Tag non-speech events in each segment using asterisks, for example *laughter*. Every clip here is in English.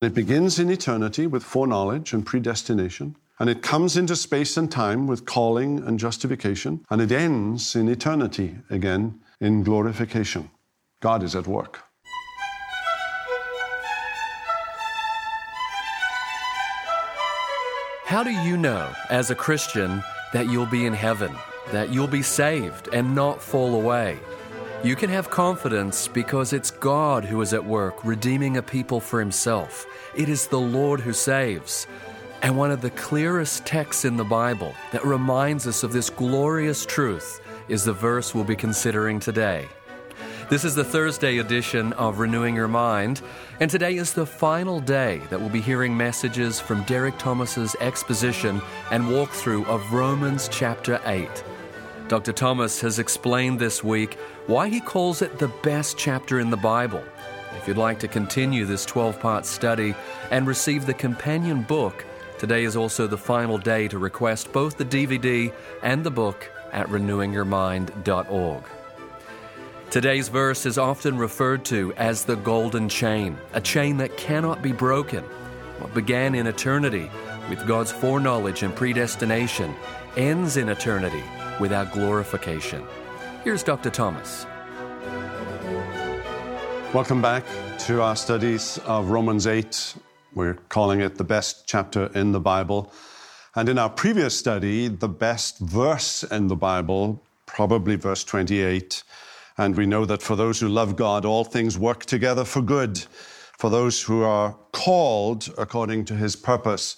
It begins in eternity with foreknowledge and predestination, and it comes into space and time with calling and justification, and it ends in eternity again in glorification. God is at work. How do you know, as a Christian, that you'll be in heaven, that you'll be saved and not fall away? You can have confidence because it's God who is at work redeeming a people for himself. It is the Lord who saves. And one of the clearest texts in the Bible that reminds us of this glorious truth is the verse we'll be considering today. This is the Thursday edition of Renewing Your Mind, and today is the final day that we'll be hearing messages from Derek Thomas's exposition and walkthrough of Romans chapter 8. Dr. Thomas has explained this week why he calls it the best chapter in the Bible. If you'd like to continue this 12 part study and receive the companion book, today is also the final day to request both the DVD and the book at renewingyourmind.org. Today's verse is often referred to as the golden chain, a chain that cannot be broken. What began in eternity with God's foreknowledge and predestination ends in eternity with our glorification. Here's Dr. Thomas. Welcome back to our studies of Romans 8. We're calling it the best chapter in the Bible. And in our previous study, the best verse in the Bible, probably verse 28, and we know that for those who love God, all things work together for good, for those who are called according to his purpose.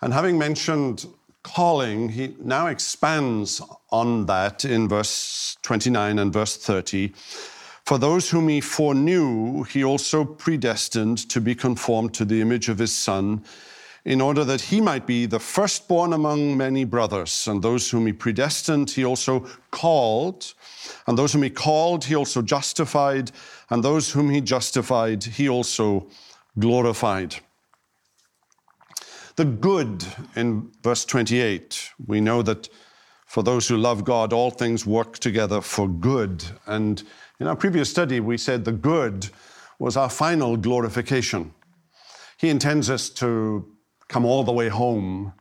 And having mentioned calling, he now expands on that in verse 29 and verse 30. For those whom he foreknew, he also predestined to be conformed to the image of his Son in order that he might be the firstborn among many brothers. And those whom he predestined, he also called. And those whom he called, he also justified. And those whom he justified, he also glorified. The good in verse 28, we know that for those who love God, all things work together for good. And in our previous study, we said the good was our final glorification. He intends us to come all the way home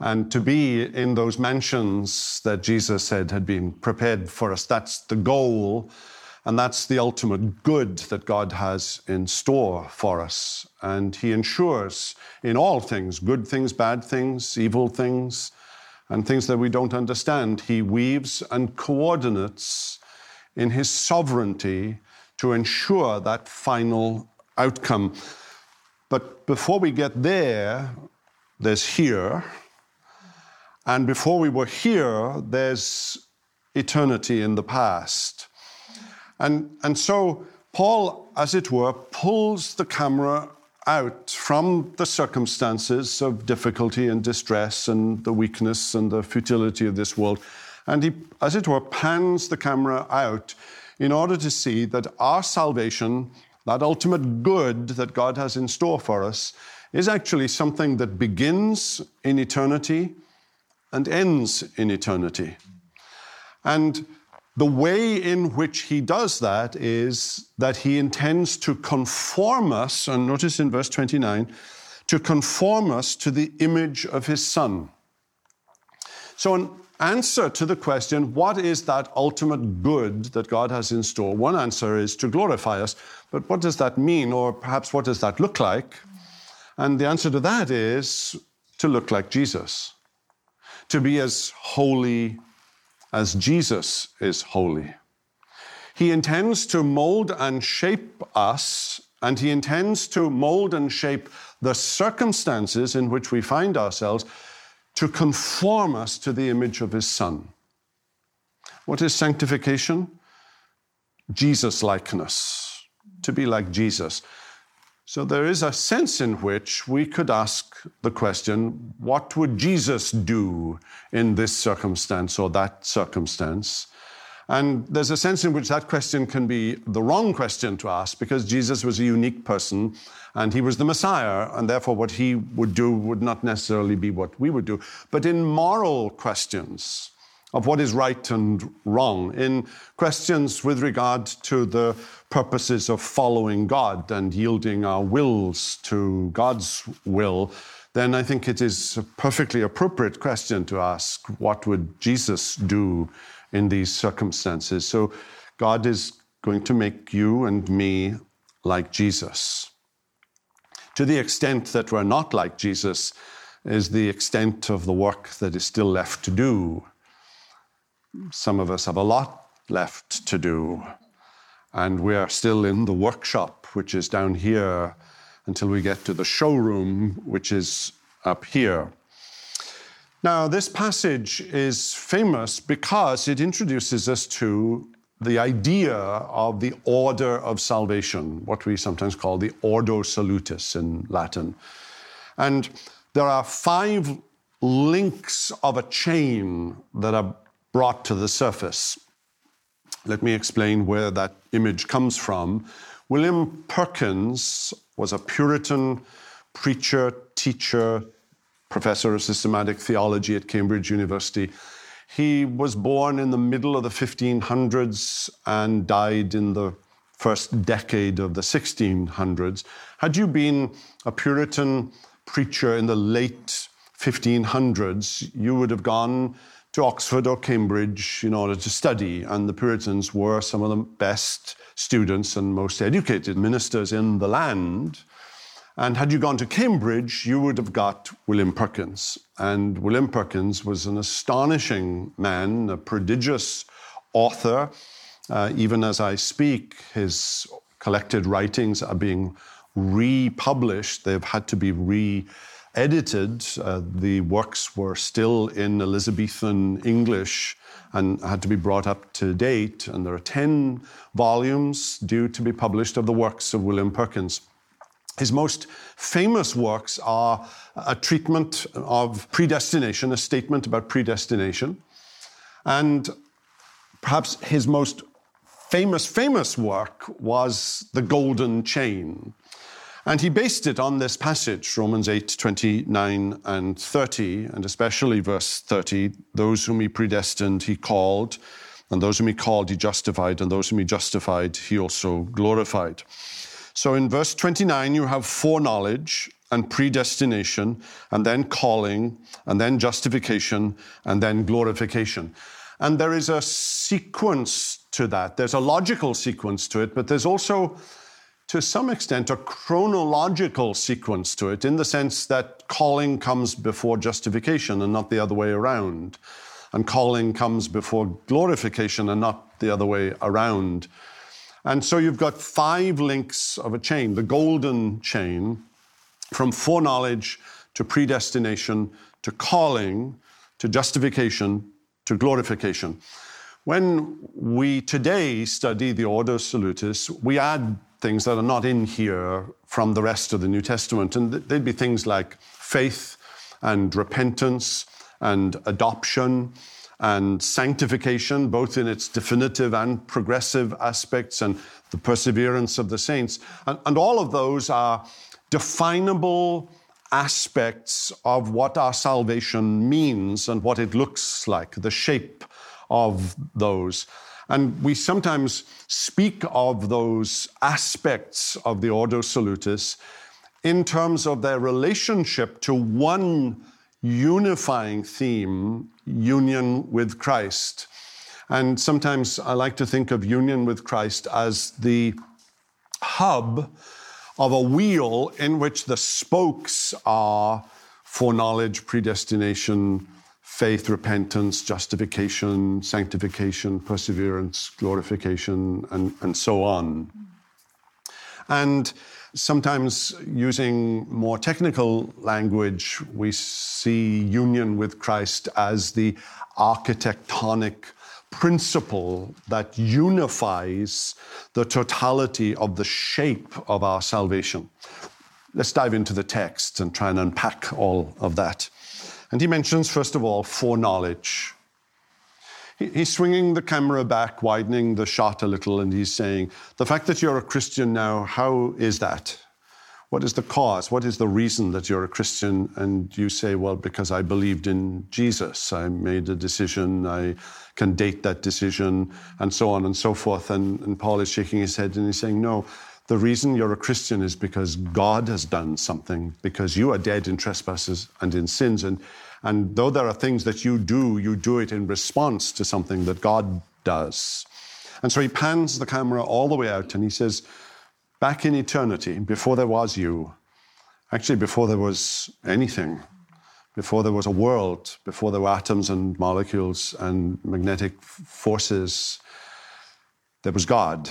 and to be in those mansions that Jesus said had been prepared for us. That's the goal, and that's the ultimate good that God has in store for us. And He ensures in all things good things, bad things, evil things, and things that we don't understand. He weaves and coordinates in His sovereignty to ensure that final outcome. But before we get there, there's here. And before we were here, there's eternity in the past. And, and so Paul, as it were, pulls the camera out from the circumstances of difficulty and distress and the weakness and the futility of this world. And he, as it were, pans the camera out in order to see that our salvation that ultimate good that God has in store for us is actually something that begins in eternity and ends in eternity. And the way in which he does that is that he intends to conform us, and notice in verse 29, to conform us to the image of his Son. So, an answer to the question, what is that ultimate good that God has in store? One answer is to glorify us, but what does that mean, or perhaps what does that look like? And the answer to that is to look like Jesus, to be as holy as Jesus is holy. He intends to mold and shape us, and he intends to mold and shape the circumstances in which we find ourselves to conform us to the image of his Son. What is sanctification? Jesus likeness, to be like Jesus. So there is a sense in which we could ask the question what would Jesus do in this circumstance or that circumstance? And there's a sense in which that question can be the wrong question to ask because Jesus was a unique person and he was the Messiah, and therefore what he would do would not necessarily be what we would do. But in moral questions of what is right and wrong, in questions with regard to the purposes of following God and yielding our wills to God's will, then I think it is a perfectly appropriate question to ask what would Jesus do in these circumstances? So God is going to make you and me like Jesus. To the extent that we're not like Jesus, is the extent of the work that is still left to do. Some of us have a lot left to do, and we are still in the workshop, which is down here, until we get to the showroom, which is up here. Now, this passage is famous because it introduces us to the idea of the order of salvation, what we sometimes call the Ordo Salutis in Latin. And there are five links of a chain that are brought to the surface. Let me explain where that image comes from. William Perkins was a Puritan preacher, teacher, professor of systematic theology at Cambridge University he was born in the middle of the 1500s and died in the first decade of the 1600s. Had you been a Puritan preacher in the late 1500s, you would have gone to Oxford or Cambridge in order to study, and the Puritans were some of the best students and most educated ministers in the land. And had you gone to Cambridge, you would have got William Perkins. And William Perkins was an astonishing man, a prodigious author. Uh, even as I speak, his collected writings are being republished. They've had to be re edited. Uh, the works were still in Elizabethan English and had to be brought up to date. And there are 10 volumes due to be published of the works of William Perkins. His most famous works are a treatment of predestination, a statement about predestination, and perhaps his most famous, famous work was The Golden Chain. And he based it on this passage, Romans 8, 29 and 30, and especially verse 30 those whom he predestined, he called, and those whom he called, he justified, and those whom he justified, he also glorified. So in verse 29, you have foreknowledge and predestination, and then calling, and then justification, and then glorification. And there is a sequence to that. There's a logical sequence to it, but there's also, to some extent, a chronological sequence to it in the sense that calling comes before justification and not the other way around. And calling comes before glorification and not the other way around. And so you've got five links of a chain, the golden chain, from foreknowledge to predestination to calling to justification to glorification. When we today study the Ordo Salutis, we add things that are not in here from the rest of the New Testament. And they'd be things like faith and repentance and adoption and sanctification, both in its definitive and progressive aspects, and the perseverance of the saints. And, and, all of those are definable aspects of what our salvation means and what it looks like, the shape of those. And we sometimes speak of those aspects of the Ordo Salutis in terms of their relationship to one unifying theme union with Christ. And sometimes I like to think of union with Christ as the hub of a wheel in which the spokes are foreknowledge, predestination, faith, repentance, justification, sanctification, perseverance, glorification, and, and so on. And Sometimes, using more technical language, we see union with Christ as the architectonic principle that unifies the totality of the shape of our salvation. Let's dive into the text and try and unpack all of that. And he mentions, first of all, foreknowledge. He's swinging the camera back, widening the shot a little, and he's saying, The fact that you're a Christian now, how is that? what is the cause? What is the reason that you're a Christian? And you say, well, because I believed in Jesus. I made a decision. I can date that decision, and so on and so forth. And, and Paul is shaking his head and he's saying, no, the reason you're a Christian is because God has done something, because you are dead in trespasses and in sins. And, and though there are things that you do, you do it in response to something that God does. And so he pans the camera all the way out and he says, Back in eternity, before there was you, actually, before there was anything, before there was a world, before there were atoms and molecules and magnetic forces, there was God.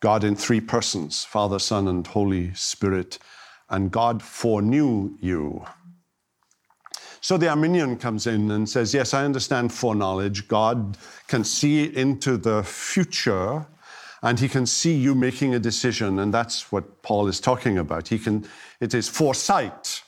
God in three persons Father, Son, and Holy Spirit. And God foreknew you. So the Arminian comes in and says, Yes, I understand foreknowledge. God can see into the future and he can see you making a decision. And that's what Paul is talking about. He can, it is foresight.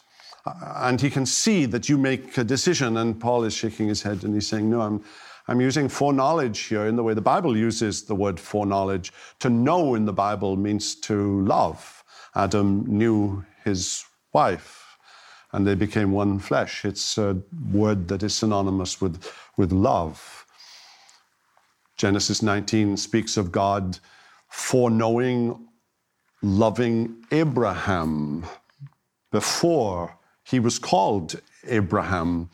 Uh, and he can see that you make a decision. And Paul is shaking his head and he's saying, No, I'm, I'm using foreknowledge here in the way the Bible uses the word foreknowledge. To know in the Bible means to love. Adam knew his wife and they became one flesh. It's a word that is synonymous with, with love. Genesis 19 speaks of God foreknowing, loving Abraham before he was called Abraham.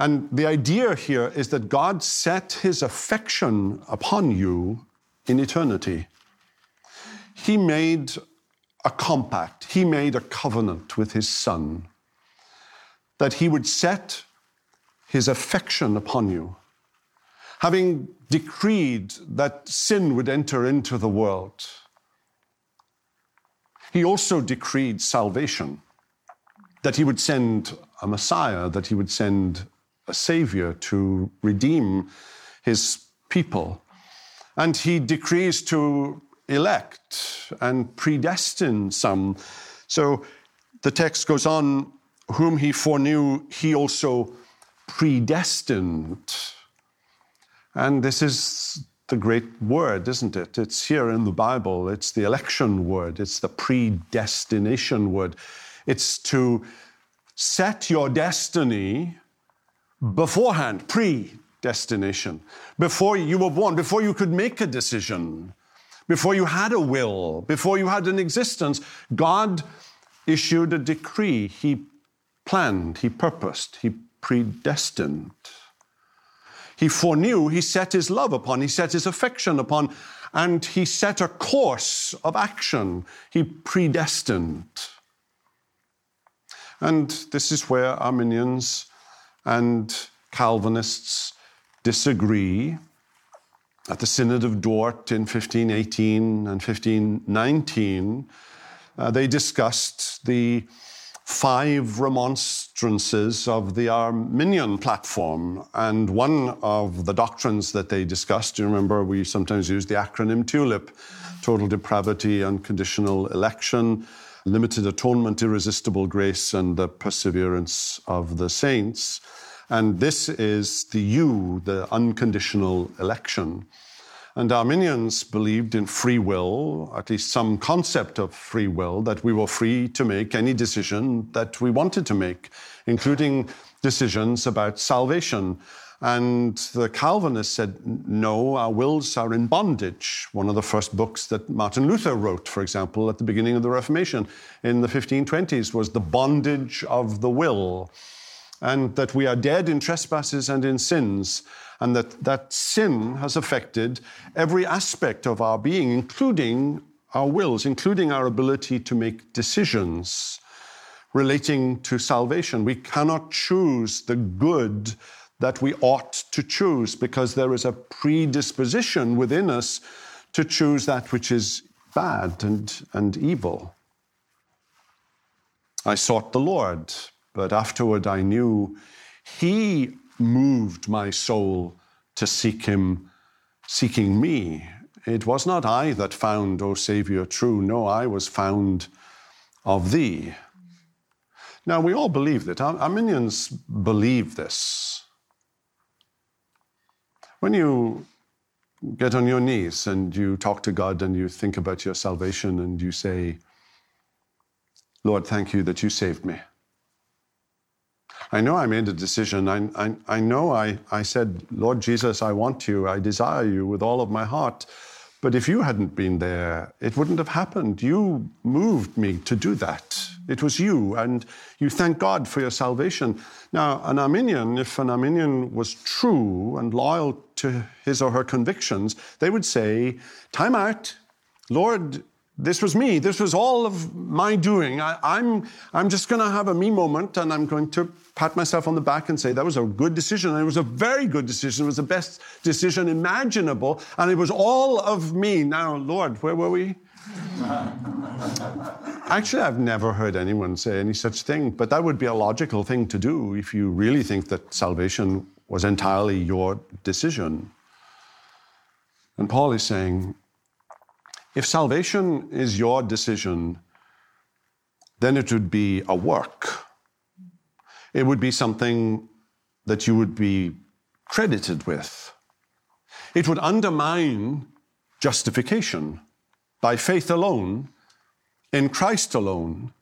And the idea here is that God set his affection upon you in eternity. He made a compact, he made a covenant with his son that he would set his affection upon you. Having decreed that sin would enter into the world, he also decreed salvation, that he would send a Messiah, that he would send a Savior to redeem his people. And he decrees to elect and predestine some. So the text goes on whom he foreknew, he also predestined. And this is the great word, isn't it? It's here in the Bible. It's the election word, it's the predestination word. It's to set your destiny beforehand, predestination, before you were born, before you could make a decision, before you had a will, before you had an existence. God issued a decree. He planned, he purposed, he predestined. He foreknew, he set his love upon, he set his affection upon, and he set a course of action. He predestined. And this is where Arminians and Calvinists disagree. At the Synod of Dort in 1518 and 1519, uh, they discussed the five remonstrances of the Arminian platform. And one of the doctrines that they discussed, you remember we sometimes use the acronym TULIP total depravity, unconditional election, limited atonement, irresistible grace, and the perseverance of the saints. And this is the you, the unconditional election. And Arminians believed in free will, at least some concept of free will, that we were free to make any decision that we wanted to make, including decisions about salvation. And the Calvinists said, no, our wills are in bondage. One of the first books that Martin Luther wrote, for example, at the beginning of the Reformation in the 1520s, was The Bondage of the Will. And that we are dead in trespasses and in sins, and that that sin has affected every aspect of our being, including our wills, including our ability to make decisions relating to salvation. We cannot choose the good that we ought to choose because there is a predisposition within us to choose that which is bad and, and evil. I sought the Lord, but afterward I knew He moved my soul to seek him, seeking me. It was not I that found, O Savior, true. No, I was found of thee. Now, we all believe that. Arminians believe this. When you get on your knees and you talk to God and you think about your salvation and you say, Lord, thank you that you saved me. I know I made a decision. I, I, I know I, I said, Lord Jesus, I want you. I desire you with all of my heart. But if you hadn't been there, it wouldn't have happened. You moved me to do that. It was you, and you thank God for your salvation. Now, an Arminian, if an Arminian was true and loyal to his or her convictions, they would say, Time out. Lord, this was me. This was all of my doing. I, am I'm, I'm just going to have a me moment and I'm going to pat myself on the back and say that was a good decision. And it was a very good decision. It was the best decision imaginable. And it was all of me. Now, Lord, where were we? *laughs* Actually, I've never heard anyone say any such thing, but that would be a logical thing to do if you really think that salvation was entirely your decision. And Paul is saying, if salvation is your decision, then it would be a work. It would be something that you would be credited with. It would undermine justification by faith alone, in Christ alone.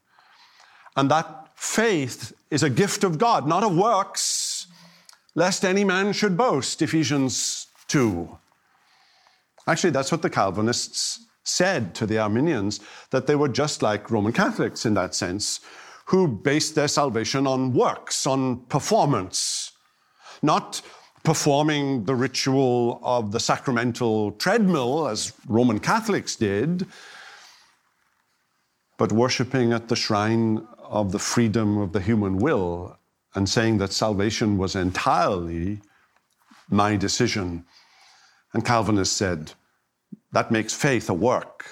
And that faith is a gift of God, not of works, lest any man should boast, Ephesians 2. Actually, that's what the Calvinists said to the Arminians that they were just like Roman Catholics in that sense, who based their salvation on works, on performance, not performing the ritual of the sacramental treadmill as Roman Catholics did, but worshipping at the shrine of the freedom of the human will and saying that salvation was entirely my decision. And Calvinists said, that makes faith a work,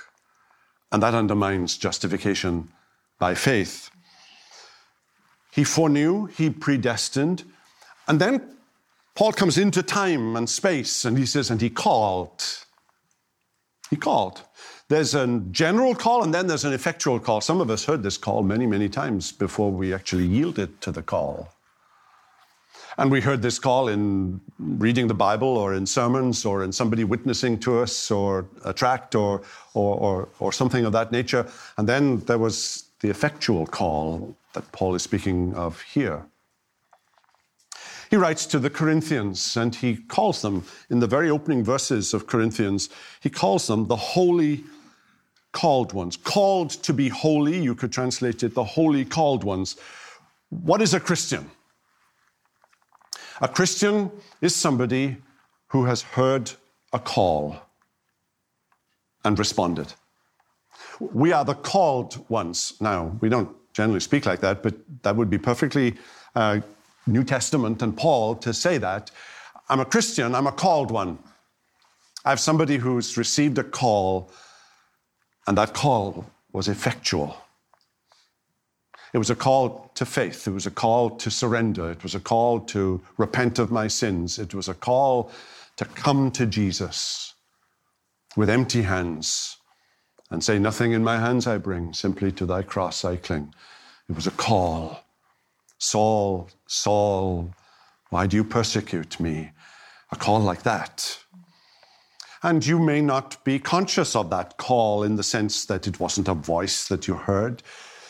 and that undermines justification by faith. He foreknew, he predestined, and then Paul comes into time and space and he says, and he called. He called. There's a general call and then there's an effectual call. Some of us heard this call many, many times before we actually yielded to the call. And we heard this call in reading the Bible or in sermons or in somebody witnessing to us or a tract or, or, or, or something of that nature. And then there was the effectual call that Paul is speaking of here. He writes to the Corinthians and he calls them, in the very opening verses of Corinthians, he calls them the holy called ones. Called to be holy, you could translate it the holy called ones. What is a Christian? A Christian is somebody who has heard a call and responded. We are the called ones. Now, we don't generally speak like that, but that would be perfectly uh, New Testament and Paul to say that. I'm a Christian, I'm a called one. I have somebody who's received a call, and that call was effectual. It was a call to faith. It was a call to surrender. It was a call to repent of my sins. It was a call to come to Jesus with empty hands and say, Nothing in my hands I bring, simply to thy cross I cling. It was a call. Saul, Saul, why do you persecute me? A call like that. And you may not be conscious of that call in the sense that it wasn't a voice that you heard.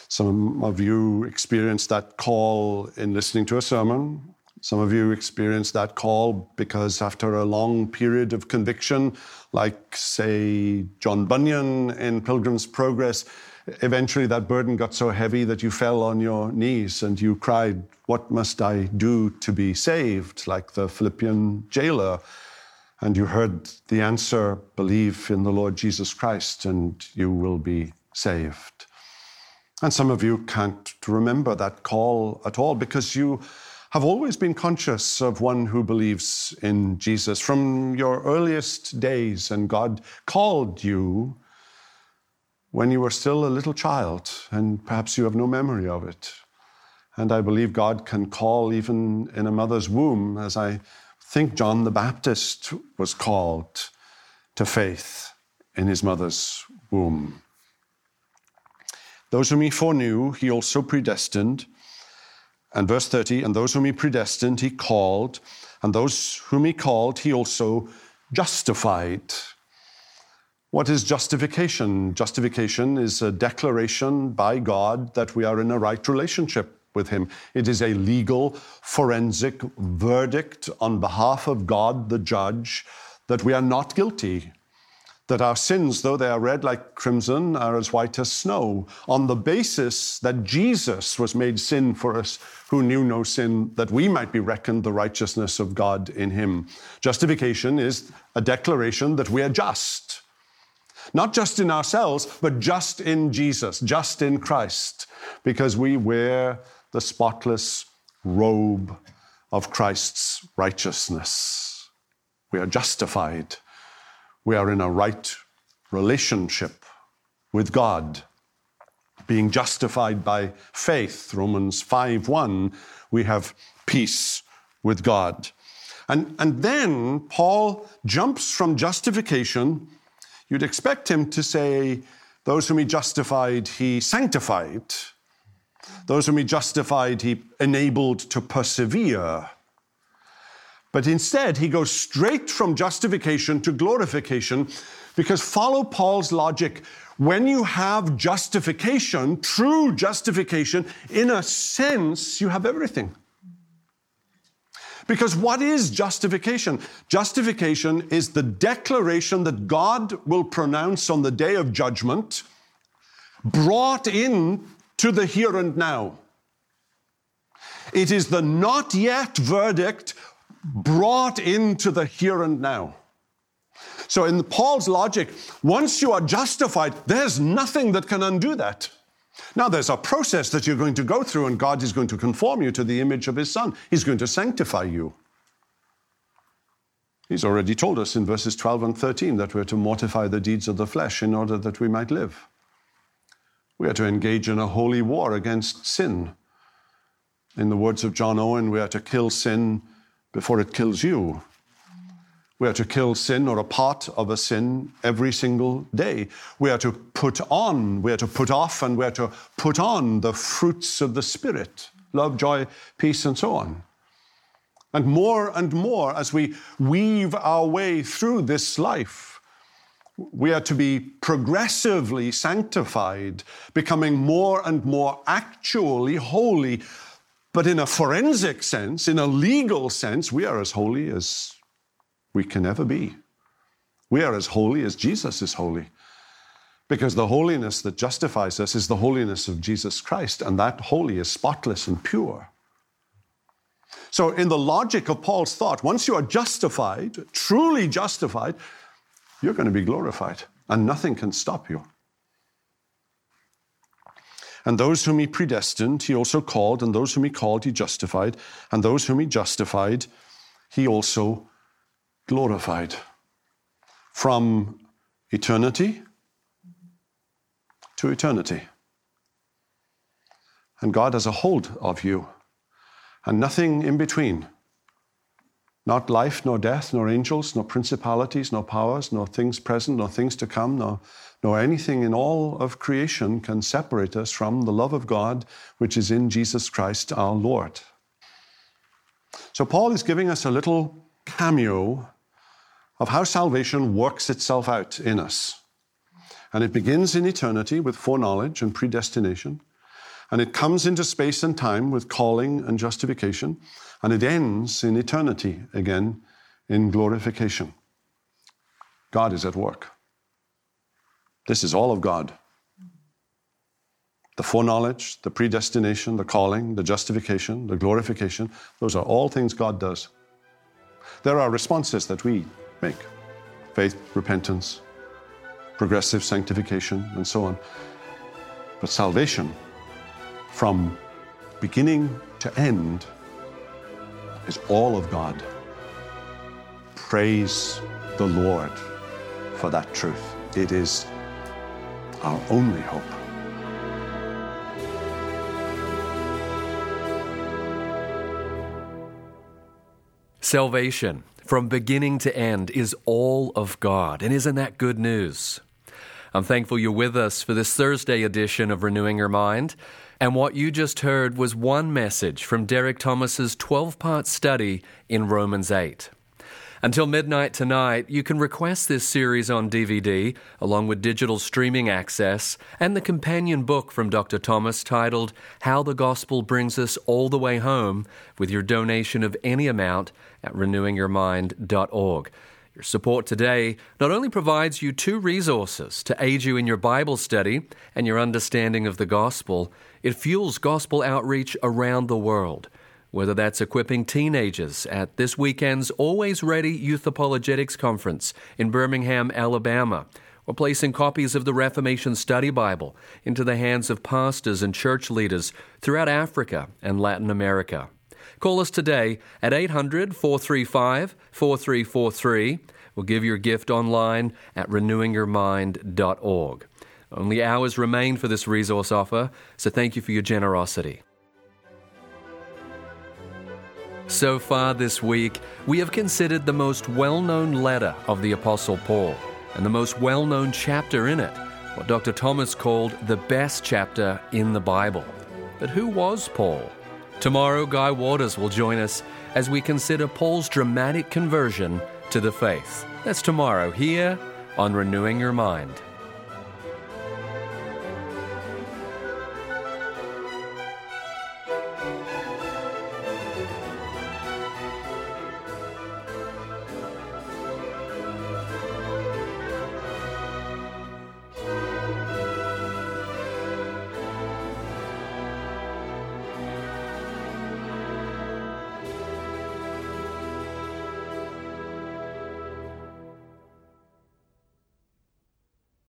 Some of you experienced that call in listening to a sermon. Some of you experienced that call because after a long period of conviction, like, say, John Bunyan in Pilgrim's Progress, eventually that burden got so heavy that you fell on your knees and you cried, What must I do to be saved? like the Philippian jailer. And you heard the answer, Believe in the Lord Jesus Christ, and you will be saved. And some of you can't remember that call at all because you have always been conscious of one who believes in Jesus from your earliest days, and God called you when you were still a little child, and perhaps you have no memory of it. And I believe God can call even in a mother's womb, as I think John the Baptist was called to faith in his mother's womb. Those whom he foreknew, he also predestined. And verse 30, and those whom he predestined, he called. And those whom he called, he also justified. What is justification? Justification is a declaration by God that we are in a right relationship with Him. It is a legal, forensic verdict on behalf of God, the judge, that we are not guilty, that our sins, though they are red like crimson, are as white as snow, on the basis that Jesus was made sin for us who knew no sin, that we might be reckoned the righteousness of God in him. Justification is a declaration that we are just. Not just in ourselves, but just in Jesus, just in Christ, because we wear the spotless robe of Christ's righteousness. We are justified we are in a right relationship with God. Being justified by faith, Romans 5 1, we have peace with God. And, and then Paul jumps from justification. You'd expect him to say, Those whom he justified, he sanctified. Those whom he justified, he enabled to persevere. But instead, he goes straight from justification to glorification because follow Paul's logic. When you have justification, true justification, in a sense, you have everything. Because what is justification? Justification is the declaration that God will pronounce on the day of judgment, brought in to the here and now. It is the not yet verdict brought into the here and now. So, in Paul's logic, once you are justified, there's nothing that can undo that. Now, there's a process that you're going to go through, and God is going to conform you to the image of His Son. He's going to sanctify you. He's already told us in verses 12 and 13 that we're to mortify the deeds of the flesh in order that we might live. We are to engage in a holy war against sin. In the words of John Owen, we are to kill sin before it kills you. We are to kill sin or a part of a sin every single day. We are to put on, we are to put off, and we are to put on the fruits of the Spirit love, joy, peace, and so on. And more and more, as we weave our way through this life, we are to be progressively sanctified, becoming more and more actually holy but in a forensic sense, in a legal sense, we are as holy as we can ever be. We are as holy as Jesus is holy. Because the holiness that justifies us is the holiness of Jesus Christ, and that holy is spotless and pure. So, in the logic of Paul's thought, once you are justified, truly justified, you're going to be glorified, and nothing can stop you. And those whom he predestined, he also called, and those whom he called, he justified, and those whom he justified, he also glorified. From eternity to eternity. And God has a hold of you, and nothing in between. Not life, nor death, nor angels, nor principalities, nor powers, nor things present, nor things to come, nor nor anything in all of creation can separate us from the love of God which is in Jesus Christ our Lord. So, Paul is giving us a little cameo of how salvation works itself out in us. And it begins in eternity with foreknowledge and predestination. And it comes into space and time with calling and justification. And it ends in eternity again in glorification. God is at work. This is all of God. The foreknowledge, the predestination, the calling, the justification, the glorification, those are all things God does. There are responses that we make faith, repentance, progressive sanctification, and so on. But salvation, from beginning to end, is all of God. Praise the Lord for that truth. It is our only hope. Salvation, from beginning to end, is all of God. And isn't that good news? I'm thankful you're with us for this Thursday edition of Renewing Your Mind. And what you just heard was one message from Derek Thomas's 12 part study in Romans 8. Until midnight tonight, you can request this series on DVD, along with digital streaming access, and the companion book from Dr. Thomas titled How the Gospel Brings Us All the Way Home, with your donation of any amount at renewingyourmind.org. Your support today not only provides you two resources to aid you in your Bible study and your understanding of the gospel, it fuels gospel outreach around the world. Whether that's equipping teenagers at this weekend's Always Ready Youth Apologetics Conference in Birmingham, Alabama, or placing copies of the Reformation Study Bible into the hands of pastors and church leaders throughout Africa and Latin America. Call us today at 800 435 4343 or give your gift online at renewingyourmind.org. Only hours remain for this resource offer, so thank you for your generosity. So far this week, we have considered the most well known letter of the Apostle Paul and the most well known chapter in it, what Dr. Thomas called the best chapter in the Bible. But who was Paul? Tomorrow, Guy Waters will join us as we consider Paul's dramatic conversion to the faith. That's tomorrow here on Renewing Your Mind.